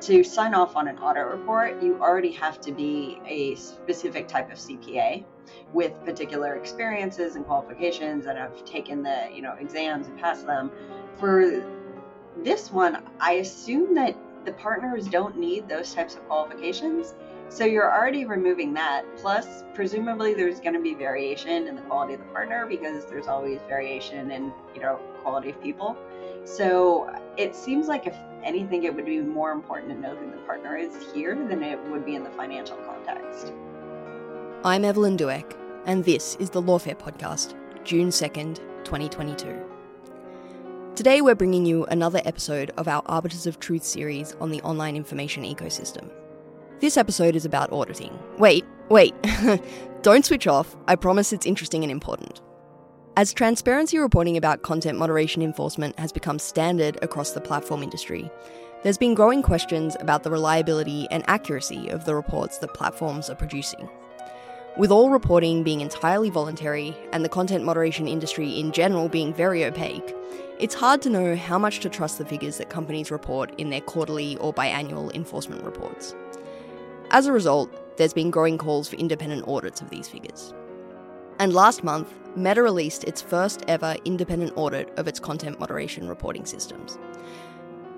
to sign off on an audit report, you already have to be a specific type of CPA with particular experiences and qualifications and have taken the, you know, exams and passed them. For this one, I assume that the partners don't need those types of qualifications. So you're already removing that. Plus, presumably there's going to be variation in the quality of the partner because there's always variation in, you know, quality of people. So it seems like if anything, it would be more important to know who the partner is here than it would be in the financial context. I'm Evelyn Douek, and this is the Lawfare Podcast, June 2nd, 2022. Today, we're bringing you another episode of our Arbiters of Truth series on the online information ecosystem. This episode is about auditing. Wait, wait, don't switch off. I promise it's interesting and important. As transparency reporting about content moderation enforcement has become standard across the platform industry, there's been growing questions about the reliability and accuracy of the reports that platforms are producing. With all reporting being entirely voluntary and the content moderation industry in general being very opaque, it's hard to know how much to trust the figures that companies report in their quarterly or biannual enforcement reports. As a result, there's been growing calls for independent audits of these figures. And last month, Meta released its first ever independent audit of its content moderation reporting systems.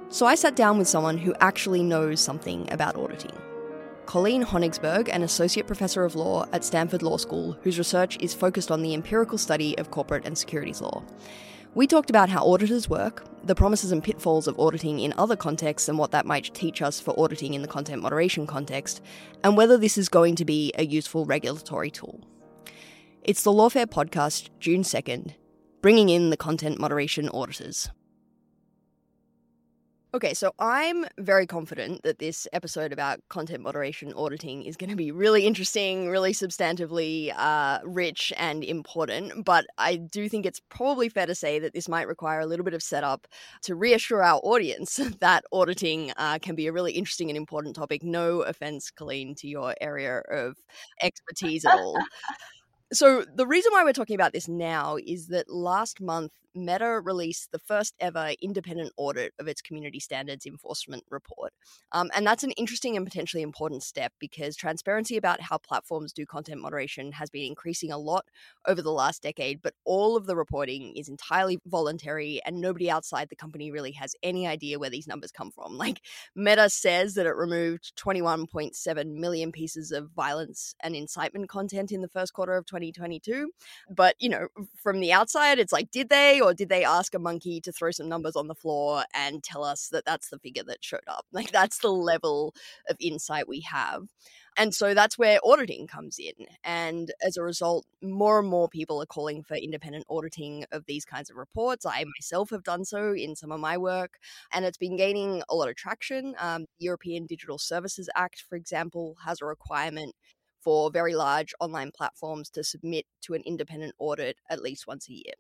So I sat down with someone who actually knows something about auditing. Colleen Honigsberg, an associate professor of law at Stanford Law School, whose research is focused on the empirical study of corporate and securities law. We talked about how auditors work, the promises and pitfalls of auditing in other contexts, and what that might teach us for auditing in the content moderation context, and whether this is going to be a useful regulatory tool. It's the Lawfare Podcast, June 2nd, bringing in the content moderation auditors. Okay, so I'm very confident that this episode about content moderation auditing is going to be really interesting, really substantively uh, rich and important. But I do think it's probably fair to say that this might require a little bit of setup to reassure our audience that auditing uh, can be a really interesting and important topic. No offense, Colleen, to your area of expertise at all. So, the reason why we're talking about this now is that last month Meta released the first ever independent audit of its community standards enforcement report. Um, and that's an interesting and potentially important step because transparency about how platforms do content moderation has been increasing a lot over the last decade, but all of the reporting is entirely voluntary and nobody outside the company really has any idea where these numbers come from. Like Meta says that it removed 21.7 million pieces of violence and incitement content in the first quarter of 2022. But, you know, from the outside, it's like, did they? Or did they ask a monkey to throw some numbers on the floor and tell us that that's the figure that showed up? Like that's the level of insight we have. And so that's where auditing comes in. And as a result, more and more people are calling for independent auditing of these kinds of reports. I myself have done so in some of my work, and it's been gaining a lot of traction. Um, European Digital Services Act, for example, has a requirement for very large online platforms to submit to an independent audit at least once a year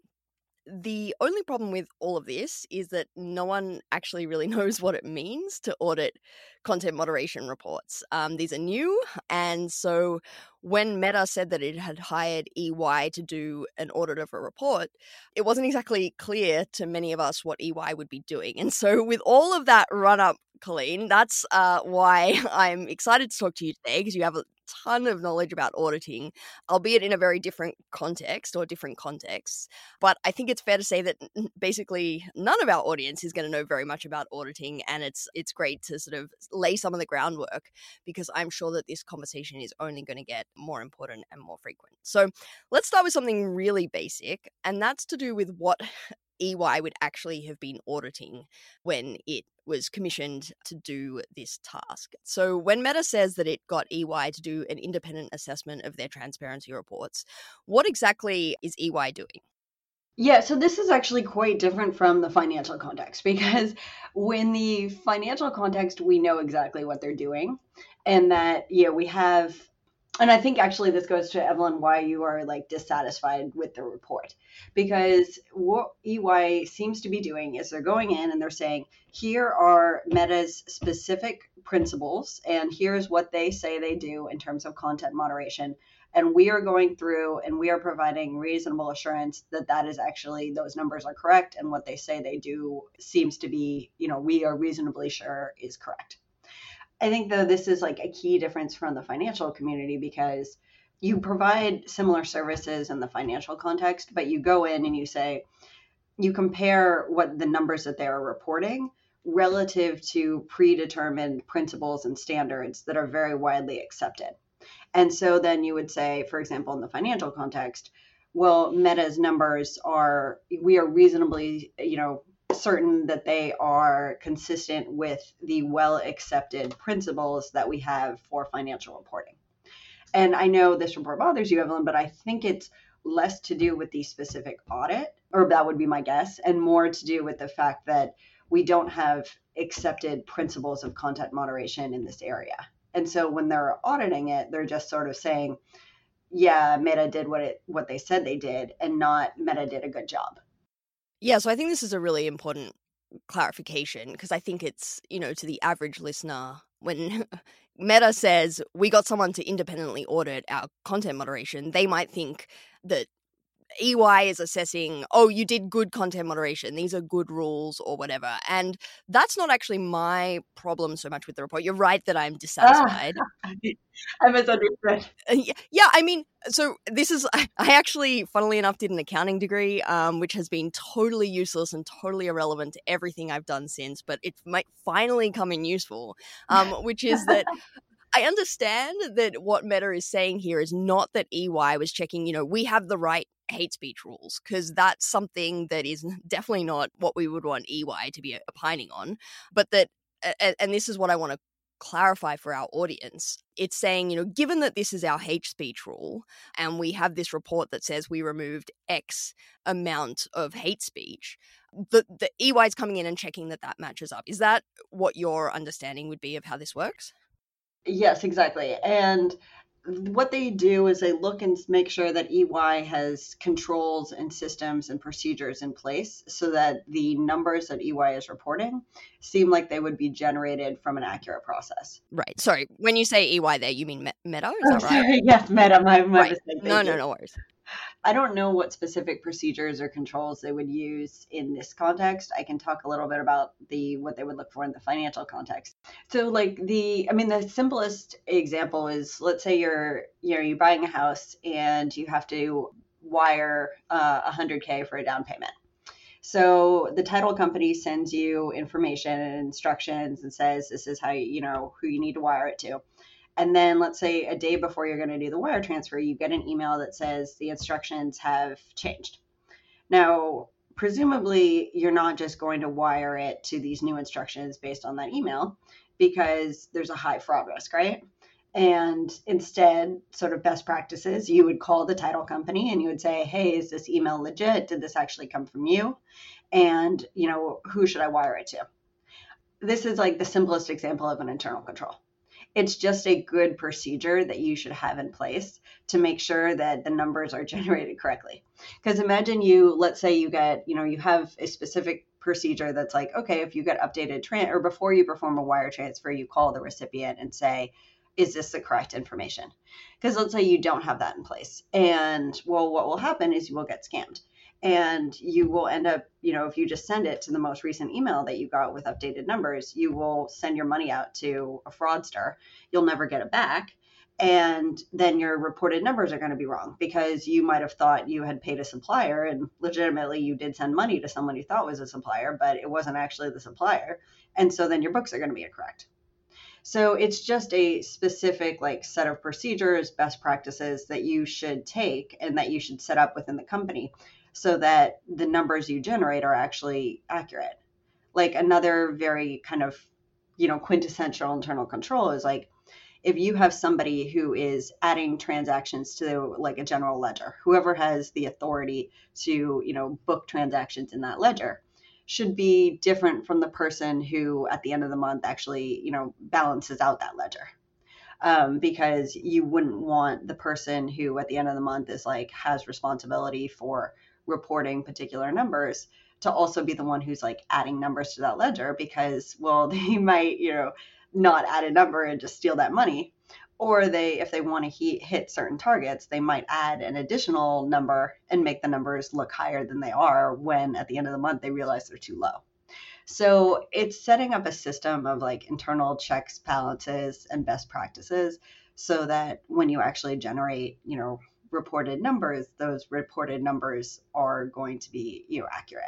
the only problem with all of this is that no one actually really knows what it means to audit content moderation reports. Um, these are new, and so when Meta said that it had hired EY to do an audit of a report, it wasn't exactly clear to many of us what EY would be doing. And so, with all of that run up, Colleen, that's uh, why I'm excited to talk to you today because you have a ton of knowledge about auditing, albeit in a very different context or different contexts. But I think it's fair to say that basically none of our audience is going to know very much about auditing, and it's it's great to sort of lay some of the groundwork because I'm sure that this conversation is only going to get more important and more frequent. So let's start with something really basic, and that's to do with what EY would actually have been auditing when it was commissioned to do this task. So, when Meta says that it got EY to do an independent assessment of their transparency reports, what exactly is EY doing? Yeah, so this is actually quite different from the financial context because when the financial context, we know exactly what they're doing, and that, yeah, we have and I think actually this goes to Evelyn why you are like dissatisfied with the report. Because what EY seems to be doing is they're going in and they're saying here are Meta's specific principles and here's what they say they do in terms of content moderation. And we are going through and we are providing reasonable assurance that that is actually those numbers are correct and what they say they do seems to be you know we are reasonably sure is correct I think though this is like a key difference from the financial community because you provide similar services in the financial context, but you go in and you say, you compare what the numbers that they are reporting relative to predetermined principles and standards that are very widely accepted. And so then you would say, for example, in the financial context, well, Meta's numbers are, we are reasonably, you know, certain that they are consistent with the well accepted principles that we have for financial reporting. And I know this report bothers you, Evelyn, but I think it's less to do with the specific audit, or that would be my guess, and more to do with the fact that we don't have accepted principles of content moderation in this area. And so when they're auditing it, they're just sort of saying, yeah, Meta did what it what they said they did and not Meta did a good job. Yeah, so I think this is a really important clarification because I think it's, you know, to the average listener when Meta says we got someone to independently audit our content moderation, they might think that EY is assessing, oh, you did good content moderation. These are good rules or whatever. And that's not actually my problem so much with the report. You're right that I'm dissatisfied. Ah, I misunderstood. Uh, yeah, I mean, so this is, I actually, funnily enough, did an accounting degree, um, which has been totally useless and totally irrelevant to everything I've done since, but it might finally come in useful, um, which is that I understand that what Meta is saying here is not that EY was checking, you know, we have the right hate speech rules because that's something that is definitely not what we would want EY to be opining on, but that and this is what I want to clarify for our audience. It's saying, you know, given that this is our hate speech rule and we have this report that says we removed X amount of hate speech, the, the EY is coming in and checking that that matches up. Is that what your understanding would be of how this works? Yes, exactly. And what they do is they look and make sure that EY has controls and systems and procedures in place so that the numbers that EY is reporting seem like they would be generated from an accurate process. Right. Sorry. When you say EY there, you mean Meta? Is oh, that right? Sorry. Yes, Meta. My, my right. mistake. No, no, no worries. I don't know what specific procedures or controls they would use in this context. I can talk a little bit about the what they would look for in the financial context. So like the I mean the simplest example is let's say you're you know you're buying a house and you have to wire uh, 100k for a down payment. So the title company sends you information and instructions and says this is how you, you know who you need to wire it to. And then let's say a day before you're going to do the wire transfer, you get an email that says the instructions have changed. Now, presumably, you're not just going to wire it to these new instructions based on that email because there's a high fraud risk, right? And instead, sort of best practices, you would call the title company and you would say, Hey, is this email legit? Did this actually come from you? And, you know, who should I wire it to? This is like the simplest example of an internal control it's just a good procedure that you should have in place to make sure that the numbers are generated correctly. Because imagine you, let's say you get, you know, you have a specific procedure that's like, okay, if you get updated tran or before you perform a wire transfer, you call the recipient and say, is this the correct information? Because let's say you don't have that in place. And well, what will happen is you will get scammed and you will end up you know if you just send it to the most recent email that you got with updated numbers you will send your money out to a fraudster. You'll never get it back. And then your reported numbers are going to be wrong because you might have thought you had paid a supplier and legitimately you did send money to someone you thought was a supplier but it wasn't actually the supplier. And so then your books are going to be incorrect. So it's just a specific like set of procedures best practices that you should take and that you should set up within the company so that the numbers you generate are actually accurate. Like another very kind of, you know, quintessential internal control is like if you have somebody who is adding transactions to like a general ledger, whoever has the authority to, you know, book transactions in that ledger should be different from the person who at the end of the month actually, you know, balances out that ledger. Um, because you wouldn't want the person who at the end of the month is like has responsibility for reporting particular numbers to also be the one who's like adding numbers to that ledger because well they might you know not add a number and just steal that money. Or they if they want to hit, hit certain targets they might add an additional number and make the numbers look higher than they are when at the end of the month they realize they're too low. So it's setting up a system of like internal checks, balances, and best practices so that when you actually generate, you know, reported numbers, those reported numbers are going to be, you know, accurate.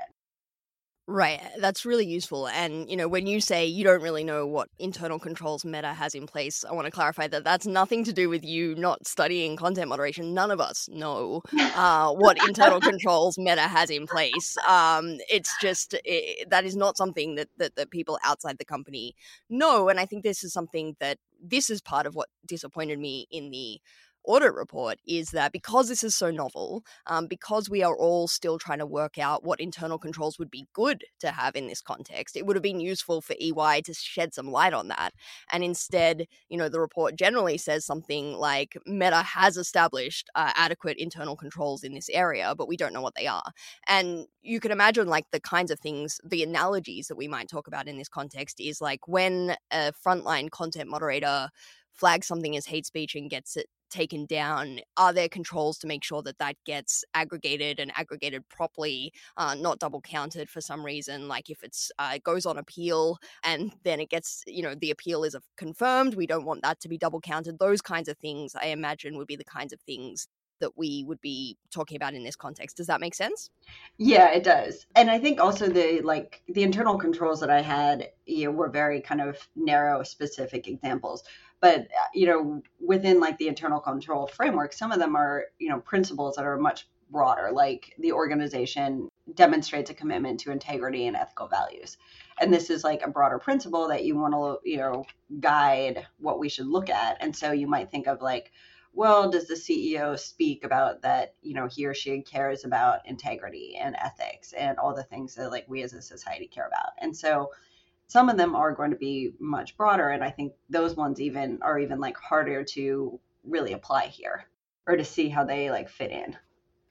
Right. That's really useful. And, you know, when you say you don't really know what internal controls Meta has in place, I want to clarify that that's nothing to do with you not studying content moderation. None of us know uh, what internal controls Meta has in place. Um, it's just, it, that is not something that, that, that people outside the company know. And I think this is something that, this is part of what disappointed me in the audit report is that because this is so novel, um, because we are all still trying to work out what internal controls would be good to have in this context, it would have been useful for EY to shed some light on that. And instead, you know, the report generally says something like Meta has established uh, adequate internal controls in this area, but we don't know what they are. And you can imagine, like, the kinds of things, the analogies that we might talk about in this context is like when a frontline content moderator flags something as hate speech and gets it taken down are there controls to make sure that that gets aggregated and aggregated properly uh, not double counted for some reason like if it's uh, goes on appeal and then it gets you know the appeal is confirmed we don't want that to be double counted those kinds of things i imagine would be the kinds of things that we would be talking about in this context. Does that make sense? Yeah, it does. And I think also the like the internal controls that I had you know, were very kind of narrow specific examples but uh, you know within like the internal control framework some of them are you know principles that are much broader like the organization demonstrates a commitment to integrity and ethical values. And this is like a broader principle that you want to you know guide what we should look at. And so you might think of like well does the ceo speak about that you know he or she cares about integrity and ethics and all the things that like we as a society care about? And so some of them are going to be much broader and i think those ones even are even like harder to really apply here or to see how they like fit in.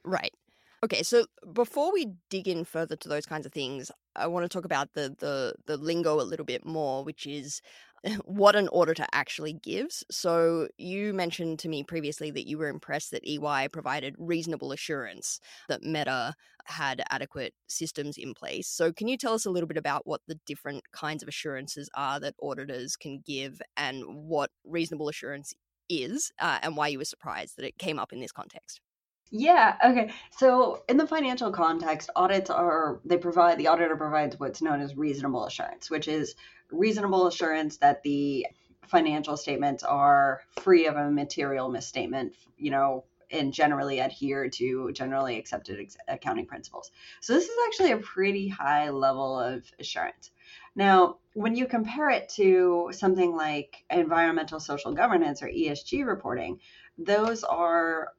Right. Okay so before we dig in further to those kinds of things i want to talk about the the the lingo a little bit more which is what an auditor actually gives. So, you mentioned to me previously that you were impressed that EY provided reasonable assurance that Meta had adequate systems in place. So, can you tell us a little bit about what the different kinds of assurances are that auditors can give and what reasonable assurance is uh, and why you were surprised that it came up in this context? Yeah, okay. So in the financial context, audits are they provide the auditor provides what's known as reasonable assurance, which is reasonable assurance that the financial statements are free of a material misstatement, you know, and generally adhere to generally accepted ex- accounting principles. So this is actually a pretty high level of assurance. Now, when you compare it to something like environmental social governance or ESG reporting, those are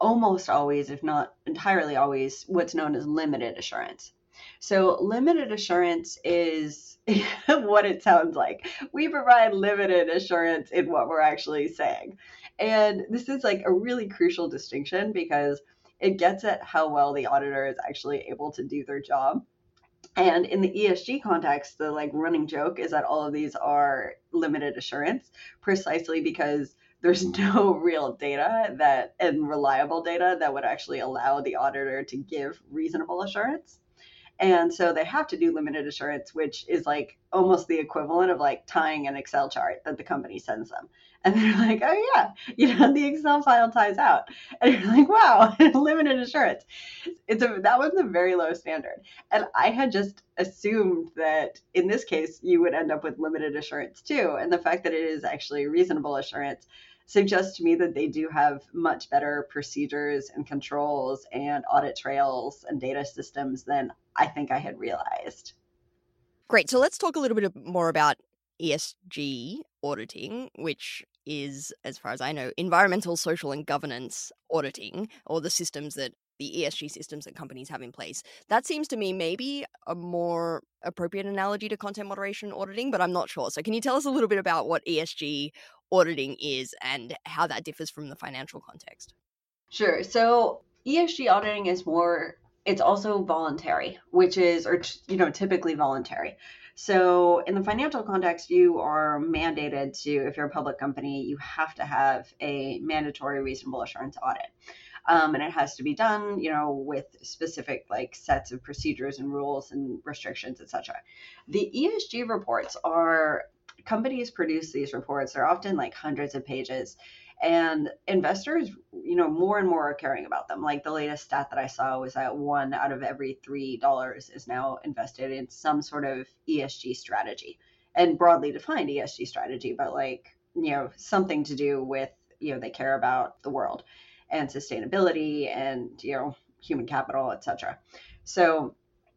almost always, if not entirely always, what's known as limited assurance. So, limited assurance is what it sounds like. We provide limited assurance in what we're actually saying. And this is like a really crucial distinction because it gets at how well the auditor is actually able to do their job. And in the ESG context, the like running joke is that all of these are limited assurance precisely because there's no real data that and reliable data that would actually allow the auditor to give reasonable assurance. And so they have to do limited assurance, which is like almost the equivalent of like tying an Excel chart that the company sends them. And they're like, oh, yeah, you know, the Excel file ties out. And you're like, wow, limited assurance. It's a, that was a very low standard. And I had just assumed that in this case, you would end up with limited assurance too. And the fact that it is actually reasonable assurance suggests to me that they do have much better procedures and controls and audit trails and data systems than I think I had realized. Great. So let's talk a little bit more about ESG auditing, which is, as far as I know, environmental, social, and governance auditing, or the systems that the ESG systems that companies have in place. That seems to me maybe a more appropriate analogy to content moderation auditing, but I'm not sure. So, can you tell us a little bit about what ESG auditing is and how that differs from the financial context? Sure. So, ESG auditing is more it's also voluntary, which is or you know, typically voluntary. So, in the financial context, you are mandated to if you're a public company, you have to have a mandatory reasonable assurance audit. um, and it has to be done, you know, with specific like sets of procedures and rules and restrictions, etc. The ESG reports are companies produce these reports. They're often like hundreds of pages and investors you know more and more are caring about them like the latest stat that i saw was that one out of every three dollars is now invested in some sort of esg strategy and broadly defined esg strategy but like you know something to do with you know they care about the world and sustainability and you know human capital etc so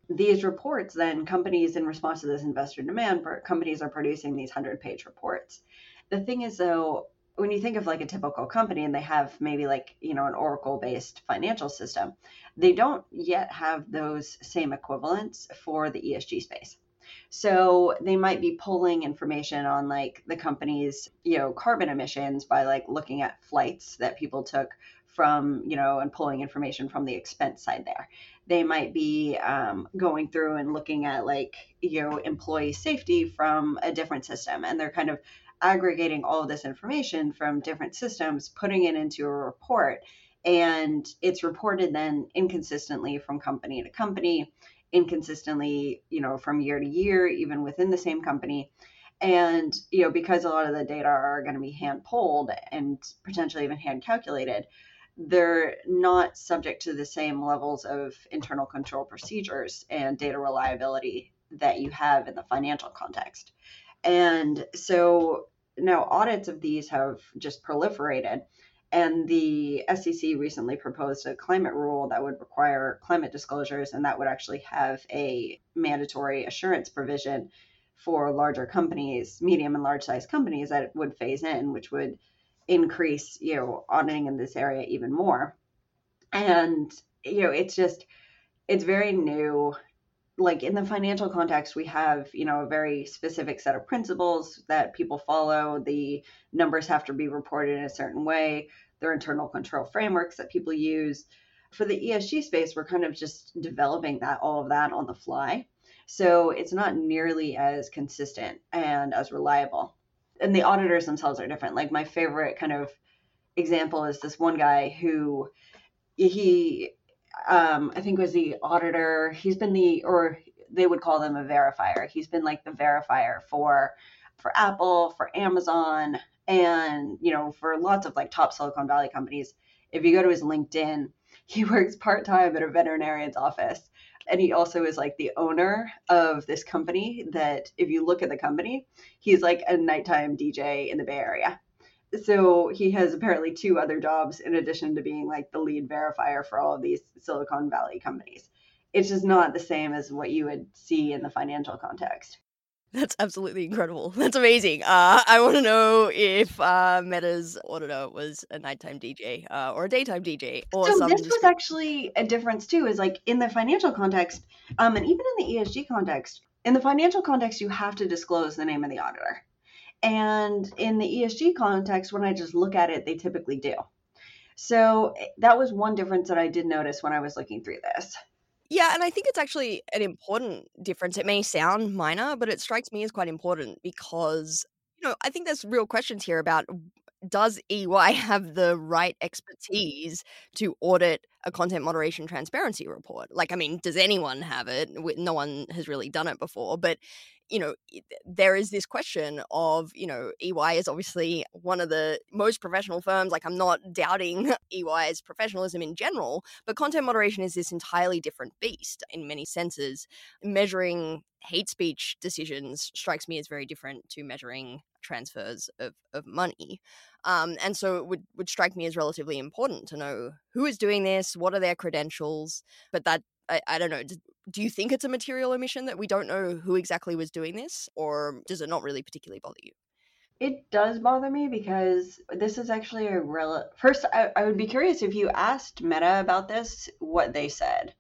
these reports then companies in response to this investor demand companies are producing these 100 page reports. The thing is though when you think of like a typical company and they have maybe like you know an oracle based financial system they don't yet have those same equivalents for the esg space so they might be pulling information on like the company's you know carbon emissions by like looking at flights that people took from you know and pulling information from the expense side there. They might be um, going through and looking at like you know employee safety from a different system and they're kind of aggregating all of this information from different systems, putting it into a report, and it's reported then inconsistently from company to company, inconsistently, you know, from year to year, even within the same company. And, you know, because a lot of the data are going to be hand pulled and potentially even hand calculated, they're not subject to the same levels of internal control procedures and data reliability that you have in the financial context. And so now audits of these have just proliferated. And the SEC recently proposed a climate rule that would require climate disclosures, and that would actually have a mandatory assurance provision for larger companies, medium and large size companies that would phase in, which would increase, you know, auditing in this area even more. And, you know, it's just, it's very new like in the financial context we have you know a very specific set of principles that people follow. The numbers have to be reported in a certain way. There are internal control frameworks that people use. For the esg space we're kind of just developing that all of that on the fly. So it's not nearly as consistent and as reliable. And the auditors themselves are different. Like my favorite kind of example is this one guy who he um, I think was the auditor. He's been the, or they would call them a verifier. He's been like the verifier for for Apple, for Amazon, and you know for lots of like top Silicon Valley companies. If you go to his LinkedIn, he works part time at a veterinarian's office. And he also is like the owner of this company that if you look at the company, he's like a nighttime DJ in the Bay Area so he has apparently two other jobs in addition to being like the lead verifier for all of these Silicon Valley companies. It's just not the same as what you would see in the financial context. That's absolutely incredible. That's amazing. Uh, I want to know if uh, Meta's auditor was a nighttime DJ uh, or a daytime DJ. Or so this was actually a difference too. Is like in the financial context, um, and even in the ESG context. In the financial context, you have to disclose the name of the auditor. And in the ESG context, when I just look at it, they typically do. So that was one difference that I did notice when I was looking through this. Yeah, and I think it's actually an important difference. It may sound minor, but it strikes me as quite important because, you know, I think there's real questions here about does EY have the right expertise to audit a content moderation transparency report? Like, I mean, does anyone have it? No one has really done it before, but you know, there is this question of, you know, EY is obviously one of the most professional firms. Like, I'm not doubting EY's professionalism in general, but content moderation is this entirely different beast in many senses. Measuring hate speech decisions strikes me as very different to measuring transfers of, of money. Um, and so it would, would strike me as relatively important to know who is doing this, what are their credentials, but that I, I don't know. Do you think it's a material omission that we don't know who exactly was doing this, or does it not really particularly bother you? It does bother me because this is actually a rel. First, I, I would be curious if you asked Meta about this, what they said.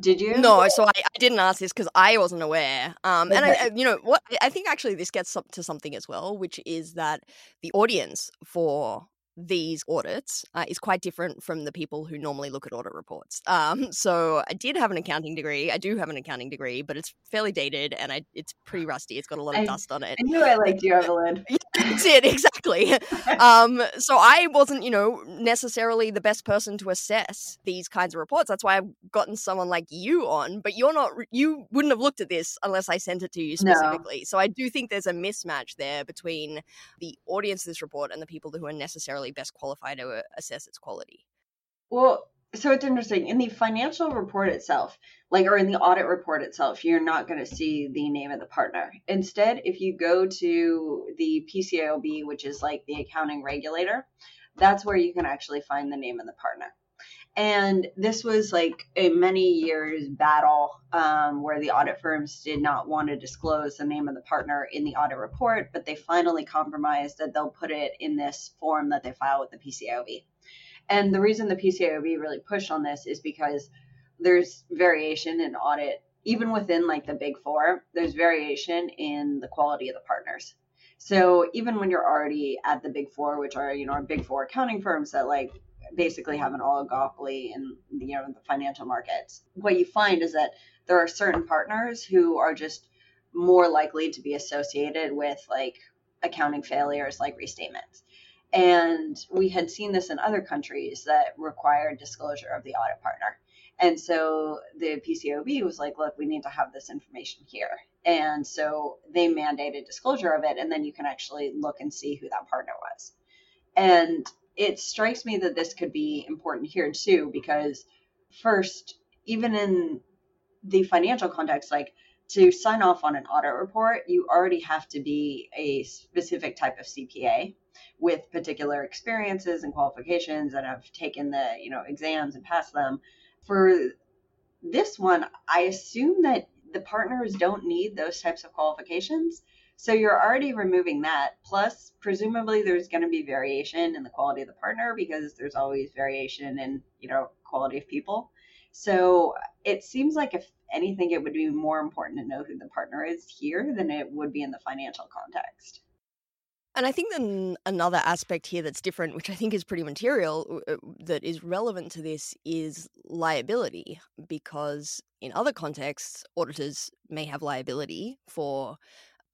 Did you? No, so I, I didn't ask this because I wasn't aware. Um, okay. and I, you know, what I think actually this gets up to something as well, which is that the audience for these audits uh, is quite different from the people who normally look at audit reports. Um, so I did have an accounting degree. I do have an accounting degree, but it's fairly dated and I, it's pretty rusty. It's got a lot of I, dust on it. I knew I liked you, Evelyn. That's it, exactly. um, so I wasn't, you know, necessarily the best person to assess these kinds of reports. That's why I've gotten someone like you on, but you're not, you wouldn't have looked at this unless I sent it to you specifically. No. So I do think there's a mismatch there between the audience of this report and the people who are necessarily best qualified to uh, assess its quality. Well, so it's interesting in the financial report itself like or in the audit report itself you're not going to see the name of the partner instead if you go to the PCAOB, which is like the accounting regulator that's where you can actually find the name of the partner and this was like a many years battle um, where the audit firms did not want to disclose the name of the partner in the audit report but they finally compromised that they'll put it in this form that they file with the PCAOB and the reason the PCAOB really pushed on this is because there's variation in audit, even within like the big four, there's variation in the quality of the partners. So even when you're already at the big four, which are, you know, our big four accounting firms that like basically have an oligopoly in you know the financial markets, what you find is that there are certain partners who are just more likely to be associated with like accounting failures like restatements. And we had seen this in other countries that required disclosure of the audit partner. And so the PCAOB was like, look, we need to have this information here. And so they mandated disclosure of it. And then you can actually look and see who that partner was. And it strikes me that this could be important here too, because first, even in the financial context, like to sign off on an audit report, you already have to be a specific type of CPA with particular experiences and qualifications and have taken the you know exams and passed them. For this one i assume that the partners don't need those types of qualifications so you're already removing that plus presumably there's going to be variation in the quality of the partner because there's always variation in you know quality of people. So it seems like if anything it would be more important to know who the partner is here than it would be in the financial context. And I think then another aspect here that's different, which I think is pretty material, uh, that is relevant to this is liability, because in other contexts, auditors may have liability for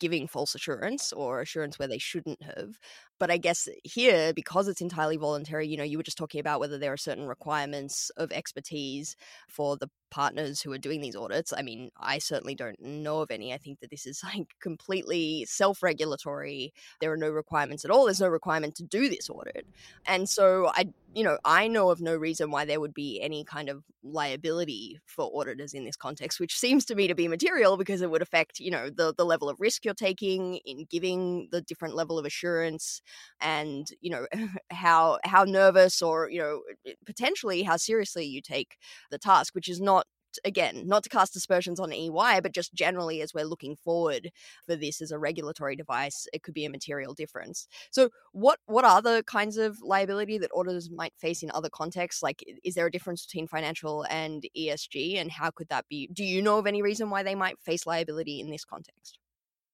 giving false assurance or assurance where they shouldn't have. But I guess here, because it's entirely voluntary, you know, you were just talking about whether there are certain requirements of expertise for the partners who are doing these audits. I mean, I certainly don't know of any. I think that this is like completely self regulatory. There are no requirements at all. There's no requirement to do this audit. And so I, you know, I know of no reason why there would be any kind of liability for auditors in this context, which seems to me to be material because it would affect, you know, the, the level of risk you're taking in giving the different level of assurance and, you know, how how nervous or, you know, potentially how seriously you take the task, which is not again, not to cast aspersions on EY, but just generally as we're looking forward for this as a regulatory device, it could be a material difference. So, what what are the kinds of liability that auditors might face in other contexts? Like, is there a difference between financial and ESG, and how could that be? Do you know of any reason why they might face liability in this context?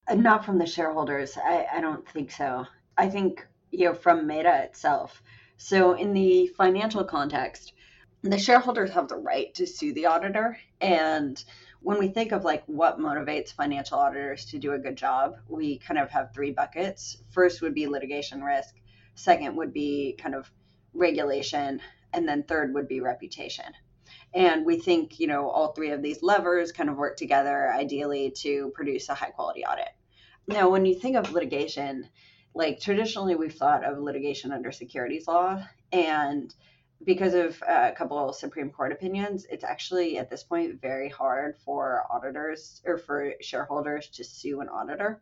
Uh, not from the shareholders. I, I don't think so. I think you know from Meta itself. So, in the financial context the shareholders have the right to sue the auditor. And when we think of like what motivates financial auditors to do a good job we kind of have three buckets. First would be litigation risk. Second would be kind of regulation. And then third would be reputation. And we think you know all three of these levers kind of work together ideally to produce a high quality audit. Now when you think of litigation like traditionally we've thought of litigation under securities law and because of a couple of Supreme Court opinions, it's actually at this point very hard for auditors or for shareholders to sue an auditor.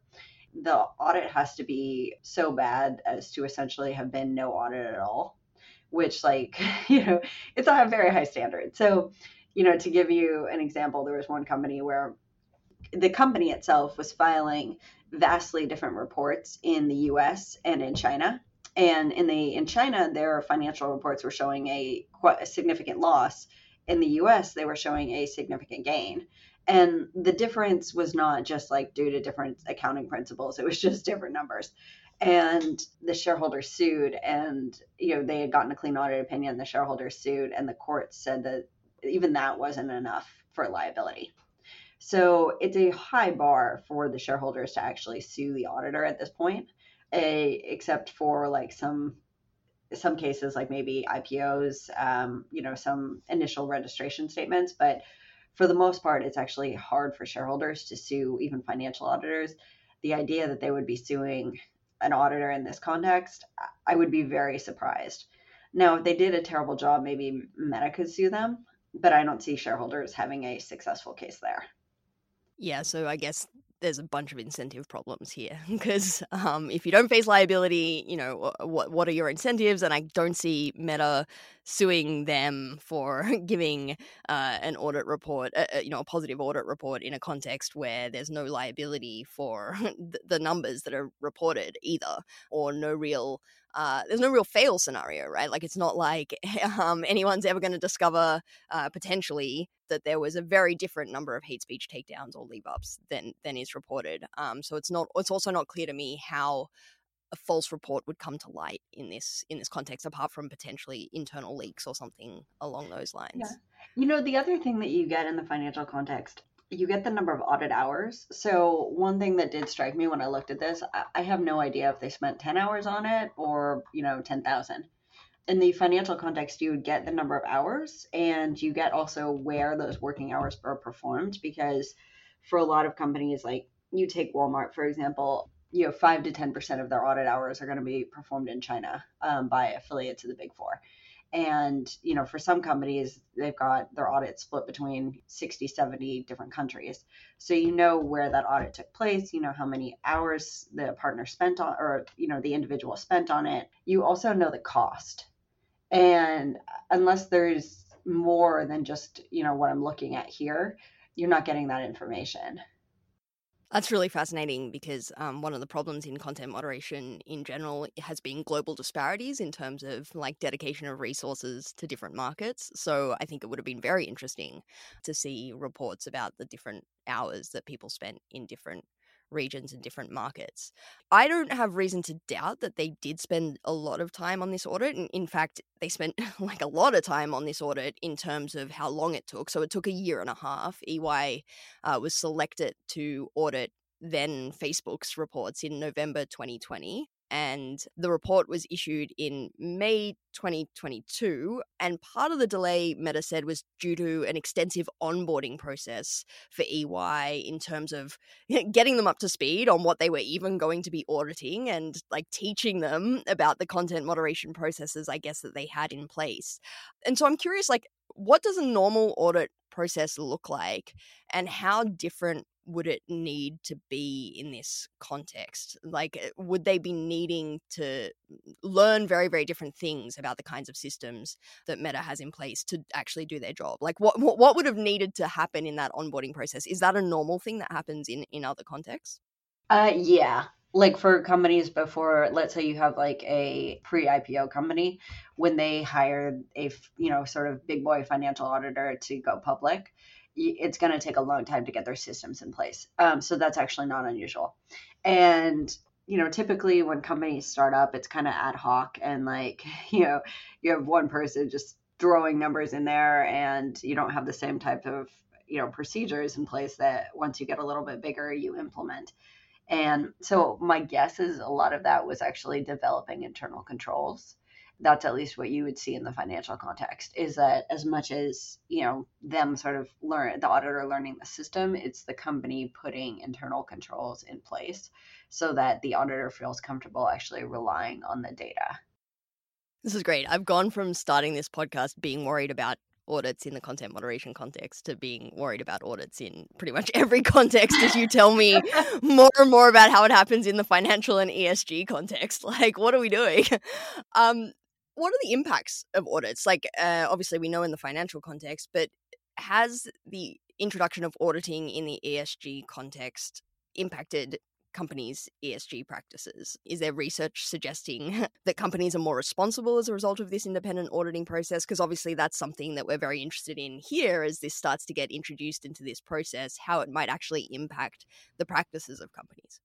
The audit has to be so bad as to essentially have been no audit at all, which, like, you know, it's a very high standard. So, you know, to give you an example, there was one company where the company itself was filing vastly different reports in the US and in China and in the in China, their financial reports were showing a a significant loss. In the U.S., they were showing a significant gain. And the difference was not just like due to different accounting principles; it was just different numbers. and the shareholders sued and you know they had gotten a clean audit opinion the shareholders sued and the court said that even that wasn't enough for liability so it's a high bar for the shareholders to actually sue the auditor at this point a, except for like some some cases like maybe ipos um, you know some initial registration statements but for the most part it's actually hard for shareholders to sue even financial auditors the idea that they would be suing an auditor in this context, I would be very surprised. Now, if they did a terrible job, maybe Meta could sue them, but I don't see shareholders having a successful case there. Yeah, so I guess there's a bunch of incentive problems here because um, if you don't face liability, you know what what are your incentives? And I don't see Meta suing them for giving uh, an audit report, uh, uh, you know, a positive audit report in a context where there's no liability for the numbers that are reported either, or no real uh, there's no real fail scenario, right? Like it's not like um, anyone's ever going to discover uh, potentially that there was a very different number of hate speech takedowns or leave ups than than is reported. Um, so it's not. It's also not clear to me how a false report would come to light in this in this context, apart from potentially internal leaks or something along those lines. Yeah. You know, the other thing that you get in the financial context you get the number of audit hours. So one thing that did strike me when I looked at this, I have no idea if they spent 10 hours on it or, you know, 10,000. In the financial context, you would get the number of hours and you get also where those working hours are performed because for a lot of companies, like you take Walmart, for example, you know, five to 10% of their audit hours are going to be performed in China um, by affiliates of the big four and you know for some companies they've got their audit split between 60 70 different countries. So you know where that audit took place you know how many hours the partner spent on or you know the individual spent on it. You also know the cost. And unless there's more than just you know what i'm looking at here you're not getting that information that's really fascinating because um, one of the problems in content moderation in general has been global disparities in terms of like dedication of resources to different markets. So I think it would have been very interesting to see reports about the different hours that people spent in different regions and different markets. I don't have reason to doubt that they did spend a lot of time on this audit. And in fact, they spent like a lot of time on this audit in terms of how long it took. So it took a year and a half. EY uh, was selected to audit then Facebook's reports in November 2020 and the report was issued in May 2022. And part of the delay, Meta said, was due to an extensive onboarding process for EY in terms of getting them up to speed on what they were even going to be auditing and like teaching them about the content moderation processes, I guess, that they had in place. And so I'm curious, like, what does a normal audit process look like and how different would it need to be in this context? Like, eh, would they be needing to learn very, very different things about the kinds of systems that Meta has in place to actually do their job? Like, what what would have needed to happen in that onboarding process? Is that a normal thing that happens in in other contexts? Uh, yeah. Like for companies before, let's say you have like a pre-IPO company, when they hire a you know sort of big boy financial auditor to go public, it's going to take a long time to get their systems in place. Um, so that's actually not unusual. And you know, typically when companies start up, it's kind of ad hoc and like you know, you have one person just throwing numbers in there, and you don't have the same type of you know procedures in place that once you get a little bit bigger, you implement. And so my guess is a lot of that was actually developing internal controls that's at least what you would see in the financial context is that as much as you know them sort of learn the auditor learning the system it's the company putting internal controls in place so that the auditor feels comfortable actually relying on the data this is great i've gone from starting this podcast being worried about audits in the content moderation context to being worried about audits in pretty much every context as you tell me more and more about how it happens in the financial and ESG context. Like, what are we doing? Um, what are the impacts of audits? Like, uh, obviously, we know in the financial context, but has the introduction of auditing in the ESG context impacted companies' ESG practices? Is there research suggesting that companies are more responsible as a result of this independent auditing process? Because obviously, that's something that we're very interested in here as this starts to get introduced into this process, how it might actually impact the practices of companies.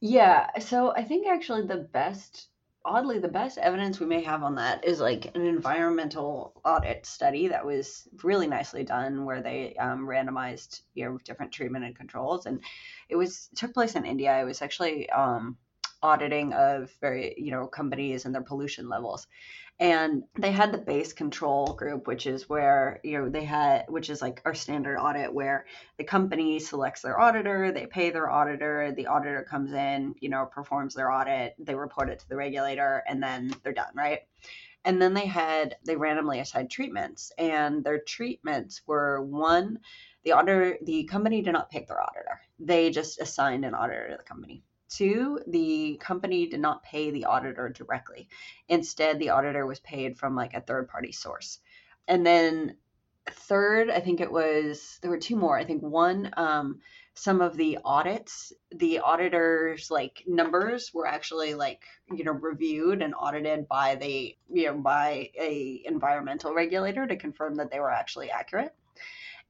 Yeah, so I think actually the best, oddly, the best evidence we may have on that is like an environmental audit study that was really nicely done, where they um, randomized you know different treatment and controls, and it was took place in India. It was actually um, auditing of very you know companies and their pollution levels and they had the base control group which is where you know they had which is like our standard audit where the company selects their auditor they pay their auditor the auditor comes in you know performs their audit they report it to the regulator and then they're done right? And then they had they randomly assigned treatments and their treatments were one the auditor the company did not pick their auditor. They just assigned an auditor to the company Two, the company did not pay the auditor directly. Instead, the auditor was paid from like a third party source. And then third, I think it was there were two more. I think one, um, some of the audits, the auditors like numbers were actually like you know reviewed and audited by the you know by a environmental regulator to confirm that they were actually accurate.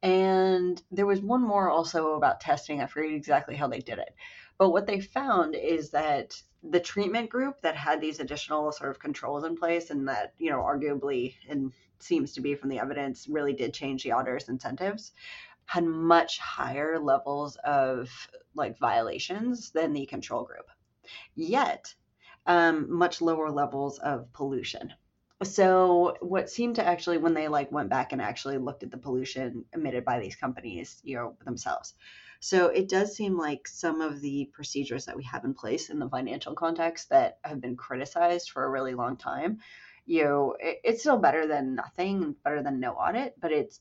And there was one more also about testing. I forget exactly how they did it. But what they found is that the treatment group that had these additional sort of controls in place and that, you know, arguably and seems to be from the evidence really did change the auditor's incentives had much higher levels of like violations than the control group. Yet, um, much lower levels of pollution. So what seemed to actually when they like went back and actually looked at the pollution emitted by these companies, you know, themselves, so it does seem like some of the procedures that we have in place in the financial context that have been criticized for a really long time, you know, it, it's still better than nothing, better than no audit, but it's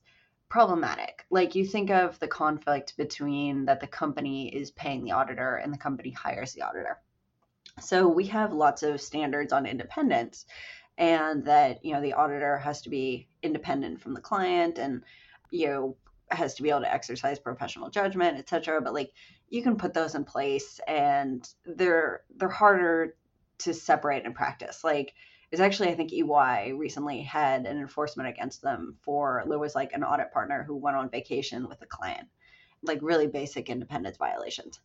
problematic. Like you think of the conflict between that the company is paying the auditor and the company hires the auditor. So we have lots of standards on independence and that, you know, the auditor has to be independent from the client and you know has to be able to exercise professional judgment, etc. But like you can put those in place, and they're they're harder to separate in practice. Like it's actually I think EY recently had an enforcement against them for there was like an audit partner who went on vacation with a client, like really basic independence violations.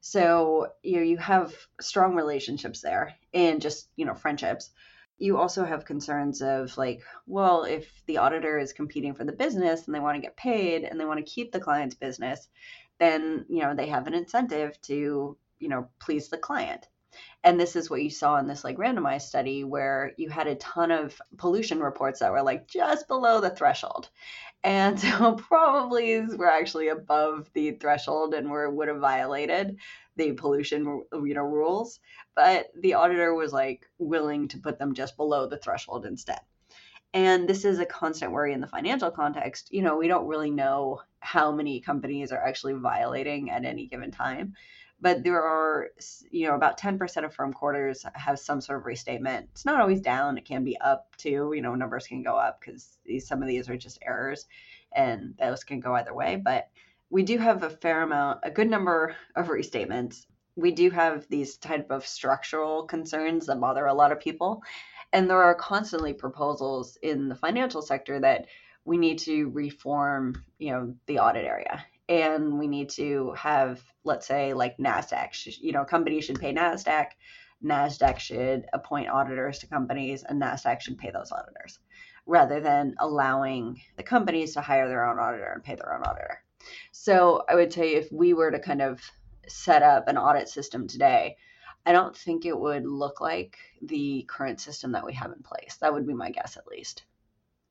So you know you have strong relationships there and just you know friendships you also have concerns of like, well, if the auditor is competing for the business and they want to get paid and they want to keep the client's business, then, you know, they have an incentive to, you know, please the client. And this is what you saw in this like randomized study where you had a ton of pollution reports that were like just below the threshold. And so probably were actually above the threshold and were would have violated the pollution uh, you know rules but the auditor was like willing to put them just below the threshold instead. And this is a constant worry in the financial context. You know we don't really know how many companies are actually violating at any given time but there are you know about 10% of firm quarters have some sort of restatement. It's not always down. It can be up too. You know numbers can go up because some of these are just errors and those can go either way but we do have a fair amount, a good number of restatements. We do have these type of structural concerns that bother a lot of people. And there are constantly proposals in the financial sector that we need to reform, you know, the audit area. And we need to have, let's say, like NASDAQ, you know, companies should pay NASDAQ. NASDAQ should appoint auditors to companies, and NASDAQ should pay those auditors rather than allowing the companies to hire their own auditor and pay their own auditor. So I would say if we were to kind of set up an audit system today, I don't think it would look like the current system that we have in place. That would be my guess, at least.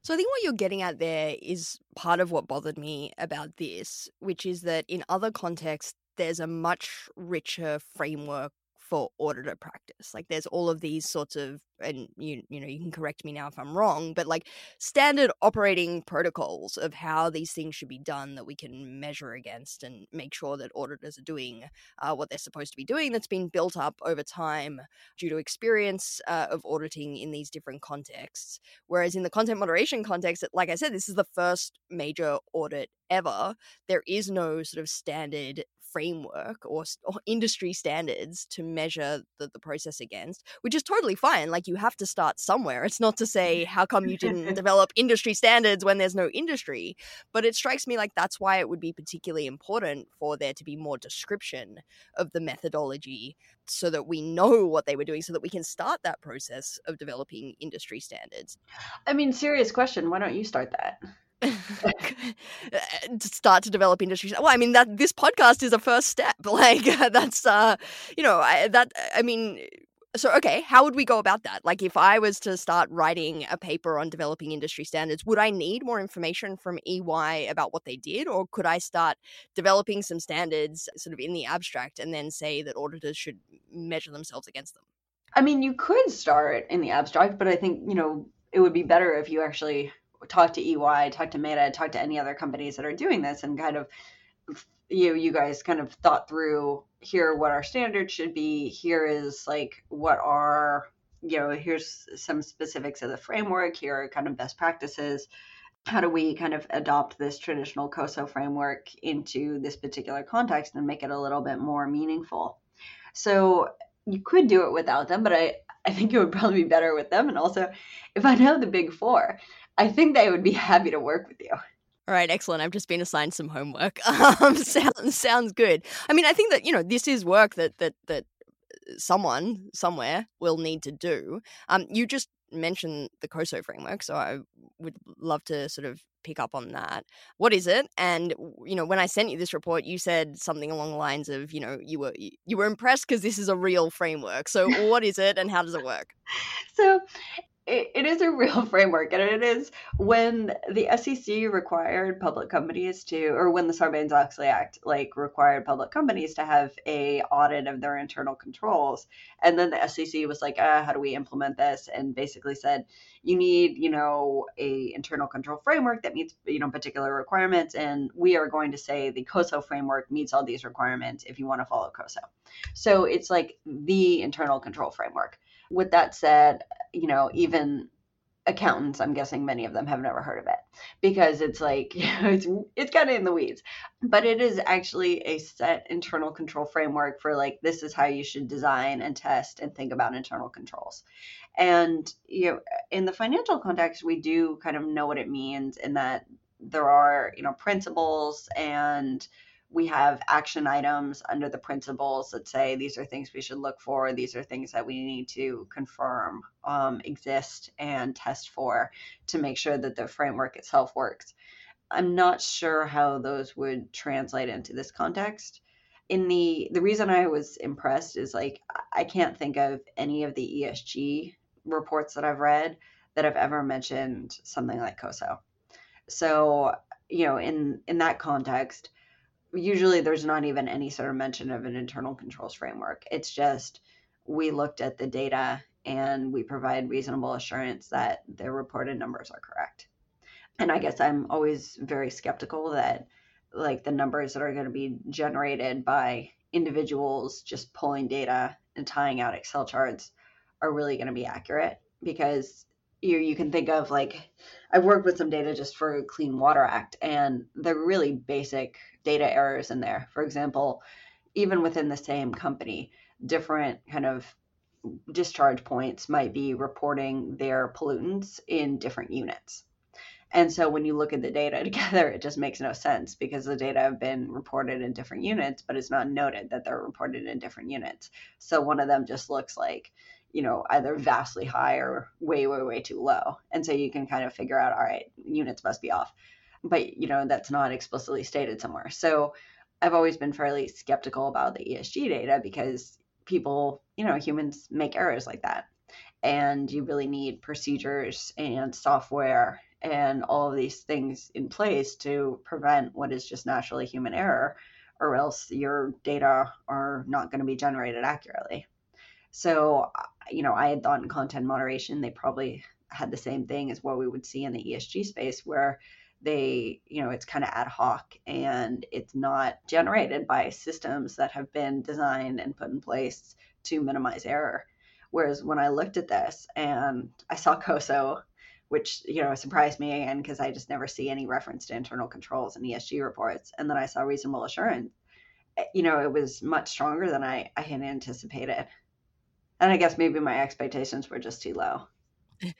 So I think what you're getting at there is part of what bothered me about this, which is that in other contexts, there's a much richer framework for auditor practice. Like there's all of these sorts of and you you know you can correct me now if I'm wrong, but like standard operating protocols of how these things should be done that we can measure against and make sure that auditors are doing uh, what they're supposed to be doing. That's been built up over time due to experience uh, of auditing in these different contexts. Whereas in the content moderation context, like I said, this is the first major audit ever. There is no sort of standard framework or, or, industry standards to measure the, the process against, which is totally fine. Like you have to start somewhere. It's not to say, how come you didn't develop industry standards when there's no industry? But it strikes me like that's why it would be particularly important for there to be more description of the methodology so that we know what they were doing so that we can start that process of developing industry standards. I mean, serious question. Why don't you start that? start to develop industry well i mean that this podcast is a first step. Like that's uh you know I, that i mean so okay how would we go about that? Like if i was to start writing a paper on developing industry standards would i need more information from ey about what they did? Or could i start developing some standards sort of in the abstract and then say that auditors should measure themselves against them? I mean you could start in the abstract but i think you know it would be better if you actually talk to EY, talk to Meta, talk to any other companies that are doing this, and kind of you you guys kind of thought through here what our standards should be. Here is like what are you know here's some specifics of the framework. Here are kind of best practices. How do we kind of adopt this traditional COSO framework into this particular context and make it a little bit more meaningful? So you could do it without them, but I, I think it would probably be better with them. And also, if I know the big four, I think they would be happy to work with you. All right, excellent. I've just been assigned some homework. Um, sounds sounds good. I mean, I think that you know this is work that that that someone somewhere will need to do. Um, you just mentioned the COSO framework, so I would love to sort of pick up on that. What is it? And you know, when I sent you this report, you said something along the lines of, you know, you were you were impressed because this is a real framework. So, what is it, and how does it work? So, it, it is a real framework and it is when the SEC required public companies to or when the Sarbanes-Oxley Act like required public companies to have a audit of their internal controls. And then the SEC was like uh, how do we implement this? And basically said you need you know a internal control framework that meets you know particular requirements and we are going to say the COSO framework meets all these requirements if you want to follow COSO. So it's like the internal control framework with that said, you know, even accountants, I'm guessing many of them have never heard of it because it's like you know, it's it's kind of in the weeds. But it is actually a set internal control framework for like this is how you should design and test and think about internal controls. And you know, in the financial context, we do kind of know what it means in that there are, you know, principles and we have action items under the principles that say these are things we should look for, these are things that we need to confirm um, exist and test for to make sure that the framework itself works. I'm not sure how those would translate into this context. In the the reason I was impressed is like I can't think of any of the ESG reports that I've read that have ever mentioned something like COSO. So, you know, in in that context, usually there's not even any sort of mention of an internal controls framework. It's just we looked at the data and we provide reasonable assurance that the reported numbers are correct. And I guess I'm always very skeptical that like the numbers that are going to be generated by individuals just pulling data and tying out Excel charts are really going to be accurate because you you can think of like I've worked with some data just for Clean Water Act and they're really basic data errors in there. For example, even within the same company, different kind of discharge points might be reporting their pollutants in different units. And so when you look at the data together, it just makes no sense because the data have been reported in different units, but it's not noted that they're reported in different units. So one of them just looks like, you know, either vastly high or way, way, way too low. And so you can kind of figure out, all right, units must be off but you know that's not explicitly stated somewhere. So I've always been fairly skeptical about the ESG data because people, you know, humans make errors like that. And you really need procedures and software and all of these things in place to prevent what is just naturally human error, or else your data are not going to be generated accurately. So, you know, I had thought in content moderation, they probably had the same thing as what we would see in the ESG space, where they you know it's kind of ad hoc and it's not generated by systems that have been designed and put in place to minimize error whereas when i looked at this and i saw coso which you know surprised me again because i just never see any reference to internal controls in esg reports and then i saw reasonable assurance eh, you know, it was much stronger than I, I had anticipated. And I guess maybe my expectations were just too low.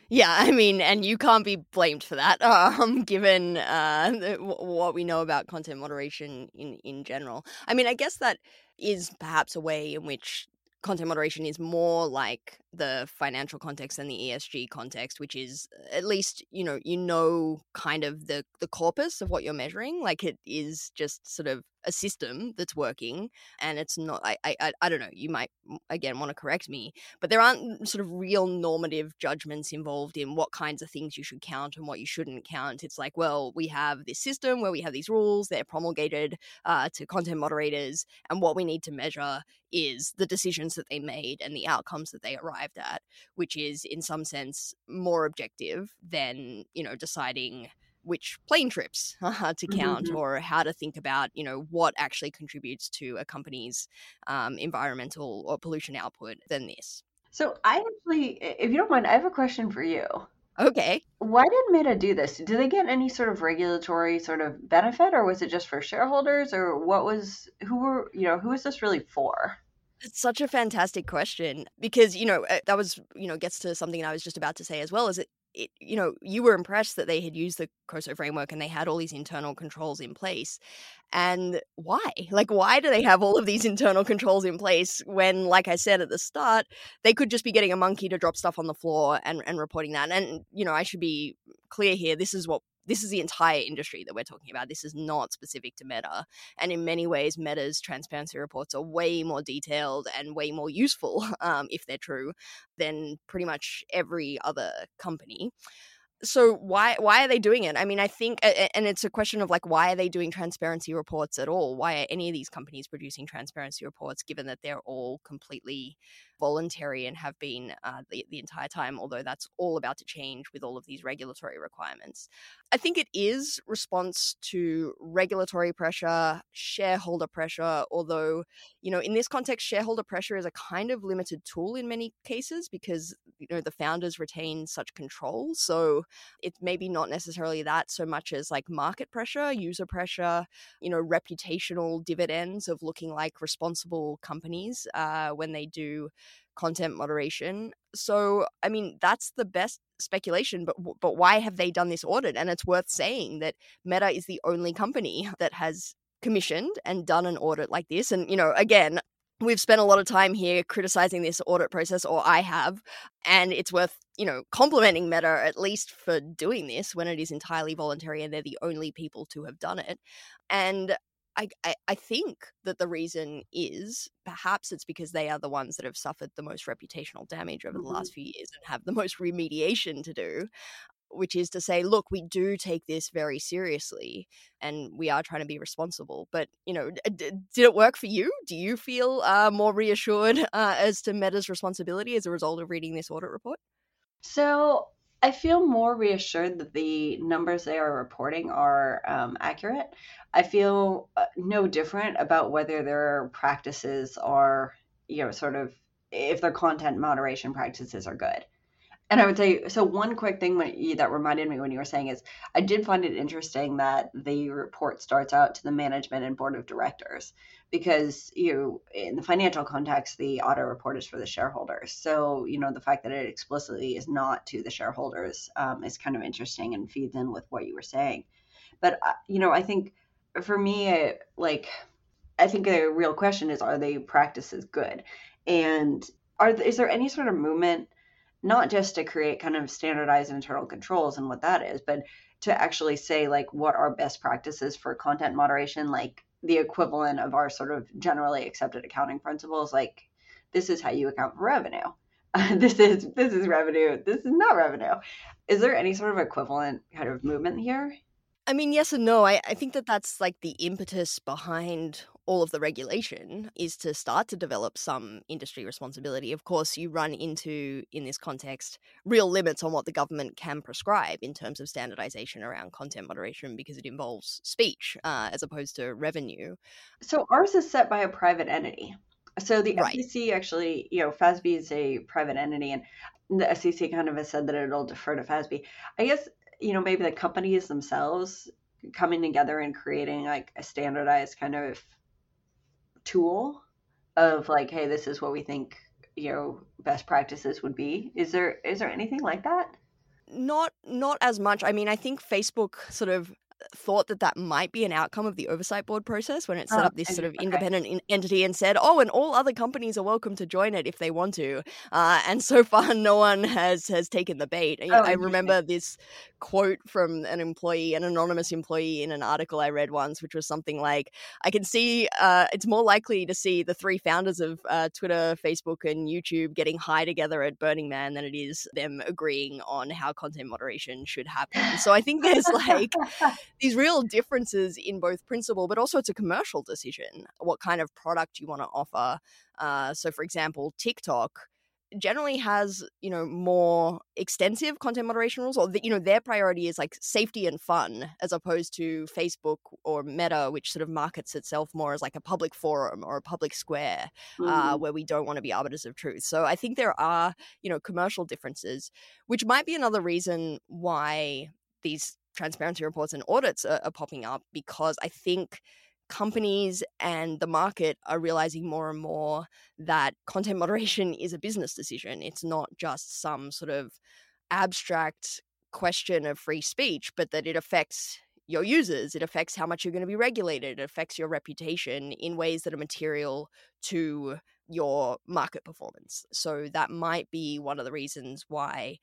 Yeah, I mean, and you can't be blamed for that, um, given uh, what we know about content moderation in in general. I mean, I guess that is perhaps a way in which content moderation is more like the financial context and the ESG context, which is at least you know you know kind of the the corpus of what you're measuring. Like it is just sort of a system that's working and it's not I, I i don't know you might again want to correct me but there aren't sort of real normative judgments involved in what kinds of things you should count and what you shouldn't count it's like well we have this system where we have these rules they're promulgated uh, to content moderators and what we need to measure is the decisions that they made and the outcomes that they arrived at which is in some sense more objective than you know deciding which plane trips uh, to count mm-hmm. or how to think about you know what actually contributes to a company's um, environmental or pollution output than this. So i actually if you don't mind i have a question for you. Okay. Why did meta do this? Did they get any sort of regulatory sort of benefit or was it just for shareholders or what was who were you know who is this really for it's such a fantastic question because you know uh, that was you know gets to something I was just about to say as well. Is it it, you know, you were impressed that they had used the COSO framework and they had all these internal controls in place. And why? Like, why do they have all of these internal controls in place when, like I said at the start, they could just be getting a monkey to drop stuff on the floor and, and reporting that? And, you know, I should be clear here this is what this is the entire industry that we're talking about. This is not specific to Meta. And in many ways, Meta's transparency reports are way more detailed and way more useful, um, if they're true, than pretty much every other company so why why are they doing it i mean i think and it's a question of like why are they doing transparency reports at all why are any of these companies producing transparency reports given that they're all completely voluntary and have been uh, the, the entire time, although that's all about to change with all of these regulatory requirements. I think it is response to regulatory pressure, shareholder pressure, although, you know, in this context, shareholder pressure is a kind of limited tool in many cases because, you know, the founders retain such control. So it's maybe not necessarily that so much as like market pressure, user pressure, you know, reputational dividends of looking like responsible companies uh, when they do content moderation. So, I mean, that's the best speculation, but but why have they done this audit? And it's worth saying that Meta is the only company that has commissioned and done an audit like this. And, you know, again, we've spent a lot of time here criticizing this audit process, or I have, and it's worth, you know, complimenting Meta at least for doing this when it is entirely voluntary and they're the only people to have done it. And I, I, I think that the reason is perhaps it's because they are the ones that have suffered the most reputational damage over mm-hmm. the last few years and have the most remediation to do which is to say look we do take this very seriously and we are trying to be responsible but you know d- did it work for you do you feel uh, more reassured uh, as to meta's responsibility as a result of reading this audit report so I feel more reassured that the numbers they are reporting are um, accurate. I feel uh, no different about whether their practices are, you know, sort of if their content moderation practices are good. And I would say so. One quick thing that reminded me when you were saying is I did find it interesting that the report starts out to the management and board of directors because you in the financial context the audit report is for the shareholders. So you know the fact that it explicitly is not to the shareholders um, is kind of interesting and feeds in with what you were saying. But uh, you know I think for me like I think the real question is are they practices good and are is there any sort of movement not just to create kind of standardized internal controls and what that is, but to actually say like what are best practices for content moderation, like the equivalent of our sort of generally accepted accounting principles, like this is how you account for revenue. Uh, this is this is revenue. This is not revenue. Is there any sort of equivalent kind of movement here? I mean, yes and no. I, I think that that's like the impetus behind all of the regulation is to start to develop some industry responsibility. Of course, you run into, in this context, real limits on what the government can prescribe in terms of standardization around content moderation because it involves speech uh, as opposed to revenue. So ours is set by a private entity. So the right. SEC actually, you know, FASB is a private entity, and the SEC kind of has said that it'll defer to FASB. I guess you know maybe the companies themselves coming together and creating like a standardized kind of tool of like, hey, this is what we think you know best practices would be. Is there is there anything like that? Not not as much. I mean, I think Facebook sort of thought that that might be an outcome of the oversight board process when it set oh, up this sort of independent in- entity and said, "Oh, and all other companies are welcome to join it if they want to." Uh, and so far, no one has has taken the bait. Oh, I remember this quote from an employee, an anonymous employee, in an article I read once, which was something like, "I can see uh, it's more likely to see the three founders of uh, Twitter, Facebook, and YouTube getting high together at Burning Man than it is them agreeing on how content moderation should happen." So I think there's like these real differences in both principle, but also it's a commercial decision what kind of product you want to offer. Uh, so, for example, TikTok generally has you know more extensive content moderation rules or the, you know their priority is like safety and fun as opposed to facebook or meta which sort of markets itself more as like a public forum or a public square uh, mm-hmm. uh, where we don't want to be arbiters of truth so i think there are you know commercial differences which might be another reason why these transparency reports and audits are, are popping up because I think companies and the market are realizing more and more that content moderation is a business decision. It's not just some sort of abstract question of free speech, but that it affects your users. It affects how much you're going to be regulated. It affects your reputation in ways that are material to your market performance. So that might be one of the reasons why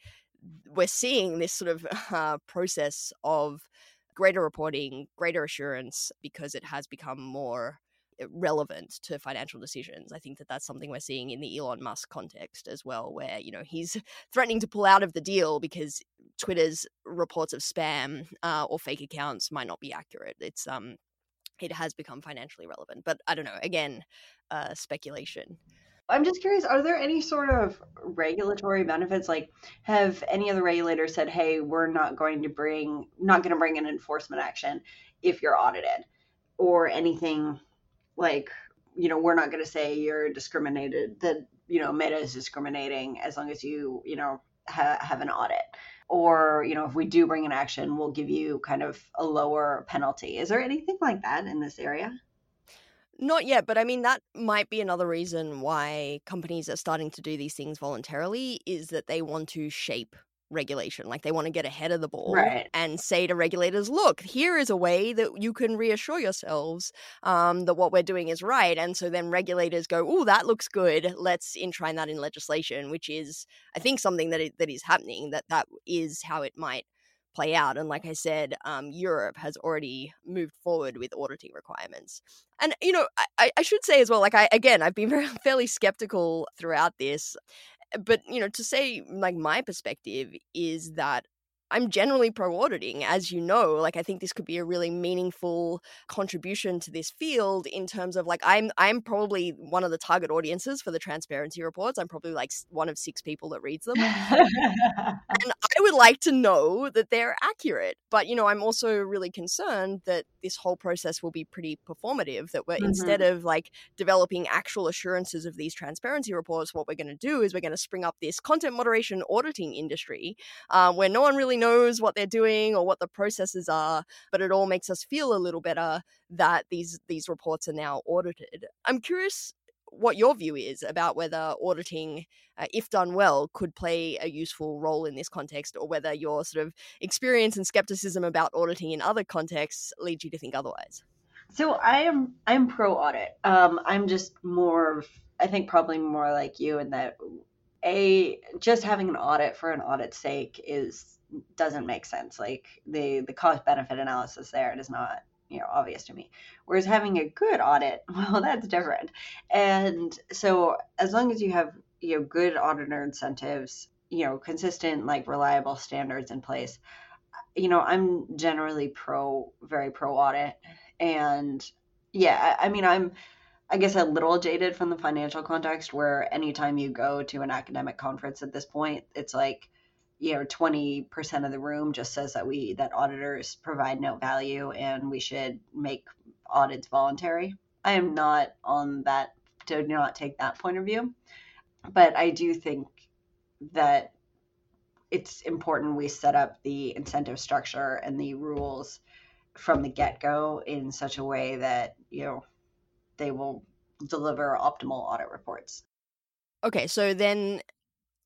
we're seeing this sort of uh, process of greater reporting, greater assurance, because it has become more eh, relevant to financial decisions. I think that that's something we're seeing in the Elon Musk context as well, where you know he's threatening to pull out of the deal because Twitter's reports of spam uh, or fake accounts might not be accurate. It's um, it has become financially relevant, but I don't know. Again, uh, speculation. I'm just curious, are there any sort of regulatory benefits? Like, have any of the regulators said, hey, we're not going to bring, not going to bring an enforcement action if you're audited or anything like, you know, we're not going to say you're discriminated, that, you know, Meta is discriminating as long as you, you know, ha- have an audit. Or, you know, if we do bring an action, we'll give you kind of a lower penalty. Is there anything like that in this area? Not yet, but I mean, that might be another reason why companies are starting to do these things voluntarily is that they want to shape regulation. Like they want to get ahead of the ball right. and say to regulators, look, here is a way that you can reassure yourselves um, that what we're doing is right. And so then regulators go, oh, that looks good. Let's enshrine that in legislation, which is, I think, something that, it, that is happening, that that is how it might play out. And like I said, um, Europe has already moved forward with auditing requirements. And you know, I, I should say as well, like I again, I've been very fairly skeptical throughout this, but you know, to say like my perspective is that I'm generally pro auditing, as you know. Like, I think this could be a really meaningful contribution to this field in terms of like I'm I'm probably one of the target audiences for the transparency reports. I'm probably like one of six people that reads them, and I would like to know that they're accurate. But you know, I'm also really concerned that this whole process will be pretty performative. That we're mm-hmm. instead of like developing actual assurances of these transparency reports, what we're going to do is we're going to spring up this content moderation auditing industry uh, where no one really knows what they're doing or what the processes are, but it all makes us feel a little better that these these reports are now audited. I'm curious what your view is about whether auditing, uh, if done well, could play a useful role in this context, or whether your sort of experience and skepticism about auditing in other contexts leads you to think otherwise. So I am I'm pro audit. Um, I'm just more, I think probably more like you in that a just having an audit for an audit's sake is doesn't make sense. Like the the cost benefit analysis there, it is not you know obvious to me. Whereas having a good audit, well, that's different. And so as long as you have you know good auditor incentives, you know consistent like reliable standards in place, you know I'm generally pro very pro audit. And yeah, I, I mean I'm I guess a little jaded from the financial context where anytime you go to an academic conference at this point, it's like you know 20% of the room just says that we that auditors provide no value and we should make audits voluntary. I am not on that to not take that point of view. But i do think that it's important we set up the incentive structure and the rules from the get-go in such a way that you know they will deliver optimal audit reports. Okay, so then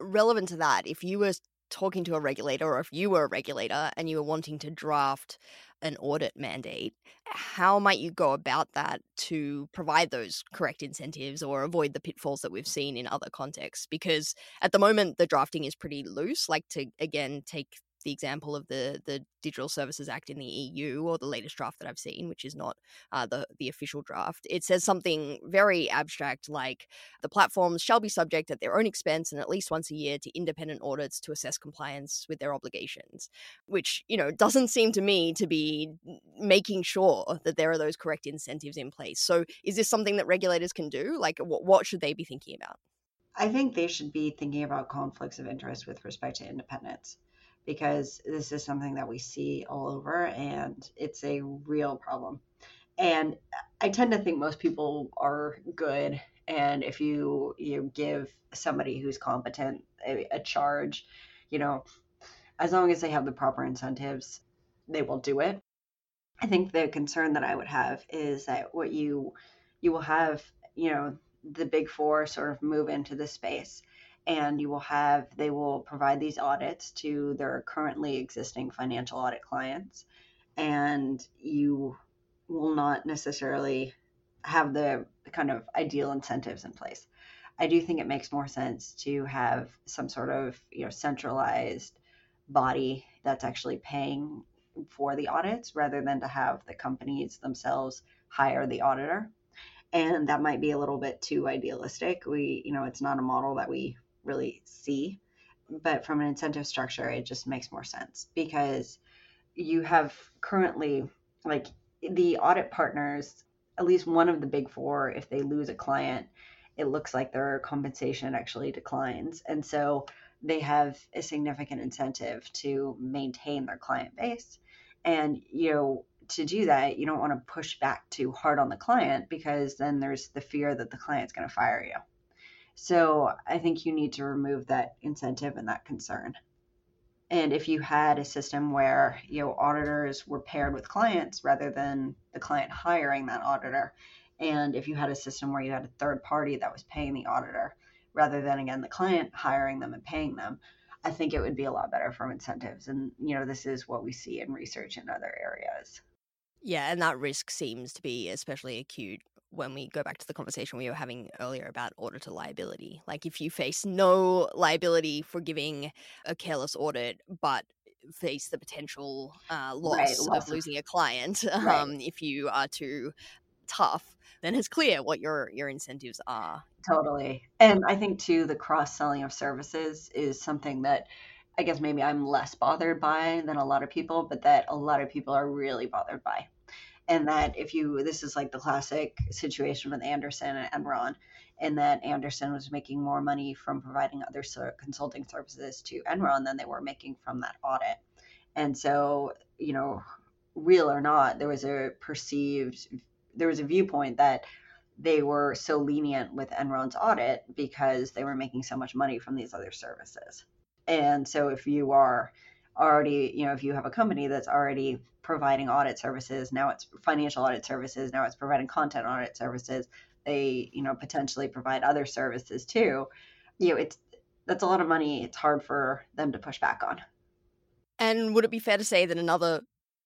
relevant to that, if you were talking to a regulator or if you were a regulator and you were wanting to draft an audit mandate, how might you go about that to provide those correct incentives or avoid the pitfalls that we've seen in other contexts? Because at the moment, the drafting is pretty loose. Like to, again, take the example of the the Digital Services Act in the EU or the latest draft that I've seen, which is not uh, the the official draft. It says something very abstract like the platforms shall be subject at their own expense and at least once a year to independent audits to assess compliance with their obligations, which you know doesn't seem to me to be making sure that there are those correct incentives in place. So is this something that regulators can do? Like what what should they be thinking about? I think they should be thinking about conflicts of interest with respect to independence because this is something that we see all over and it's a real problem. And I tend to think most people are good and if you you give somebody who's competent a, a charge, you know, as long as they have the proper incentives, they will do it. I think the concern that I would have is that what you you will have, you know, the big four sort of move into the space and you will have they will provide these audits to their currently existing financial audit clients. And you will not necessarily have the kind of ideal incentives in place. I do think it makes more sense to have some sort of you know centralized body that's actually paying for the audits rather than to have the companies themselves hire the auditor. And that might be a little bit too idealistic. We you know it's not a model that we really see. But from an incentive structure, it just makes more sense because you have currently like the audit partners, at least one of the big four, if they lose a client, it looks like their compensation actually declines. And so they have a significant incentive to maintain their client base. And, you know, to do that, you don't want to push back too hard on the client because then there's the fear that the client's going to fire you. So I think you need to remove that incentive and that concern. And if you had a system where you know auditors were paired with clients rather than the client hiring that auditor, and if you had a system where you had a third party that was paying the auditor rather than again the client hiring them and paying them, I think it would be a lot better for incentives. And you know this is what we see in research in other areas. Yeah, and that risk seems to be especially acute when we go back to the conversation we were having earlier about auditor liability. Like if you face no liability for giving a careless audit, but face the potential uh, loss right, of losing a client right. um, if you are too tough, then it's clear what your your incentives are. Totally, and I think too the cross selling of services is something that. I guess maybe I'm less bothered by than a lot of people, but that a lot of people are really bothered by and that if you this is like the classic situation with Andersen and Enron, and that Andersen was making more money from providing other consulting services to Enron than they were making from that audit. And so, you know, real or not, there was a perceived there was a viewpoint that they were so lenient with Enron's audit because they were making so much money from these other services. And so if you are already, you know, if you have a company that's already providing audit services, now it's financial audit services, now it's providing content audit services, they, you know, potentially provide other services too. You know, it's that's a lot of money. It's hard for them to push back on. And would it be fair to say that another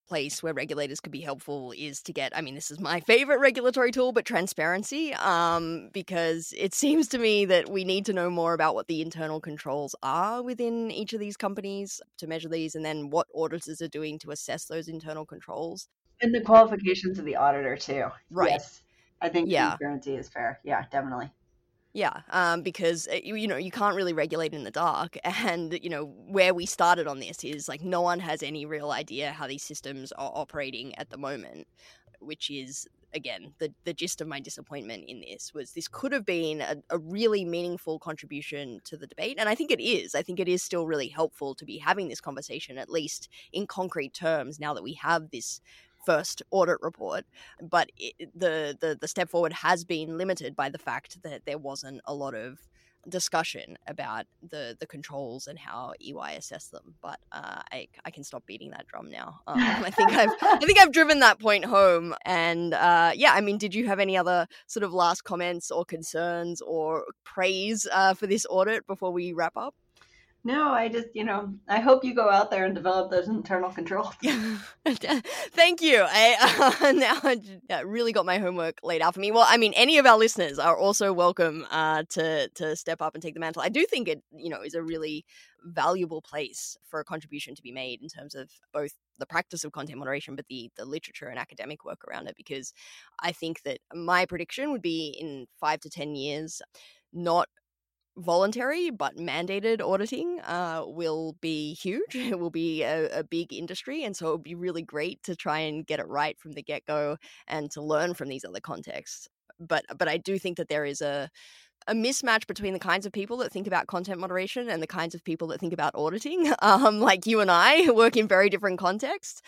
place where regulators could be helpful is to get i mean this is my favorite regulatory tool but transparency um, because it seems to me that we need to know more about what the internal controls are within each of these companies to measure these and then what auditors are doing to assess those internal controls. And the qualifications of the auditor too. Right. Yes. I think yeah. transparency is fair. Yeah definitely yeah, um, because eh, you, you know you can't really regulate in the dark, and you know where we started on this is like no one has any real idea how these systems are operating at the moment, which is again the the gist of my disappointment in this was this could have been a, a really meaningful contribution to the debate, and I think it is. I think it is still really helpful to be having this conversation at least in concrete terms now that we have this first audit report, but it, the, the the step forward has been limited by the fact that there wasn't a lot of discussion about the the controls and how EY assess them. But uh, I I can stop beating that drum now. Um, I think I've I think I've driven that point home. And uh, yeah, I mean, did you have any other sort of last comments or concerns or praise uh, for this audit before we wrap up? No, I just, you know, I hope you go out there and develop those internal controls. Thank you. I uh, now I really got my homework laid out for me. Well, I mean, any of our listeners are also welcome uh, to to step up and take the mantle. I do think it, you know, is a really valuable place for a contribution to be made in terms of both the practice of content moderation, but the the literature and academic work around it. Because I think that my prediction would be in five to ten years, not voluntary but mandated auditing uh, will be huge. It will be a, a, big industry. And so it would be really great to try and get it right from the get go and to learn from these other contexts. But but I do think that there is a a mismatch between the kinds of people that think about content moderation and the kinds of people that think about auditing. Um, like you and I work in very different contexts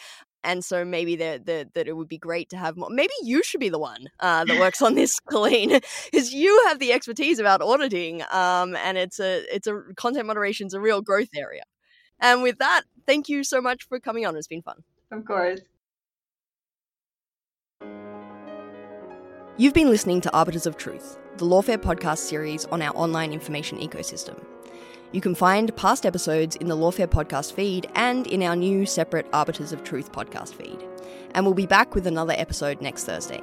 and so maybe that that that it would be great to have more. Maybe you should be the one uh, that works on this, Colleen, because you have the expertise about auditing, um, and it's a it's a content moderation is a real growth area. And with that, thank you so much for coming on. It's been fun. Of course. You've been listening to Arbiters of Truth, the Lawfare podcast series on our online information ecosystem. You can find past episodes in the Lawfare podcast feed and in our new separate Arbiters of Truth podcast feed. And we'll be back with another episode next Thursday.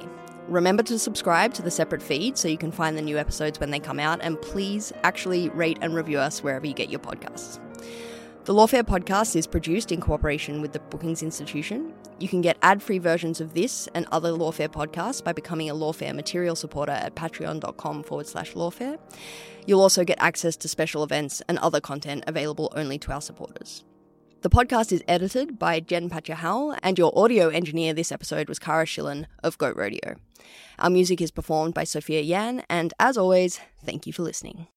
Remember to subscribe to the separate feed so you can find the new episodes when they come out, and please actually rate and review us wherever you get your podcasts. The Lawfare podcast is produced in cooperation with the Brookings Institution. You can get ad free versions of this and other Lawfare podcasts by becoming a Lawfare material supporter at patreon.com forward slash lawfare. You'll also get access to special events and other content available only to our supporters. The podcast is edited by Jen Patja Howell, and your audio engineer this episode was Cara Shillenn of Goat Rodeo. Our music is performed by Sophia Yan, and as always, thank you for listening.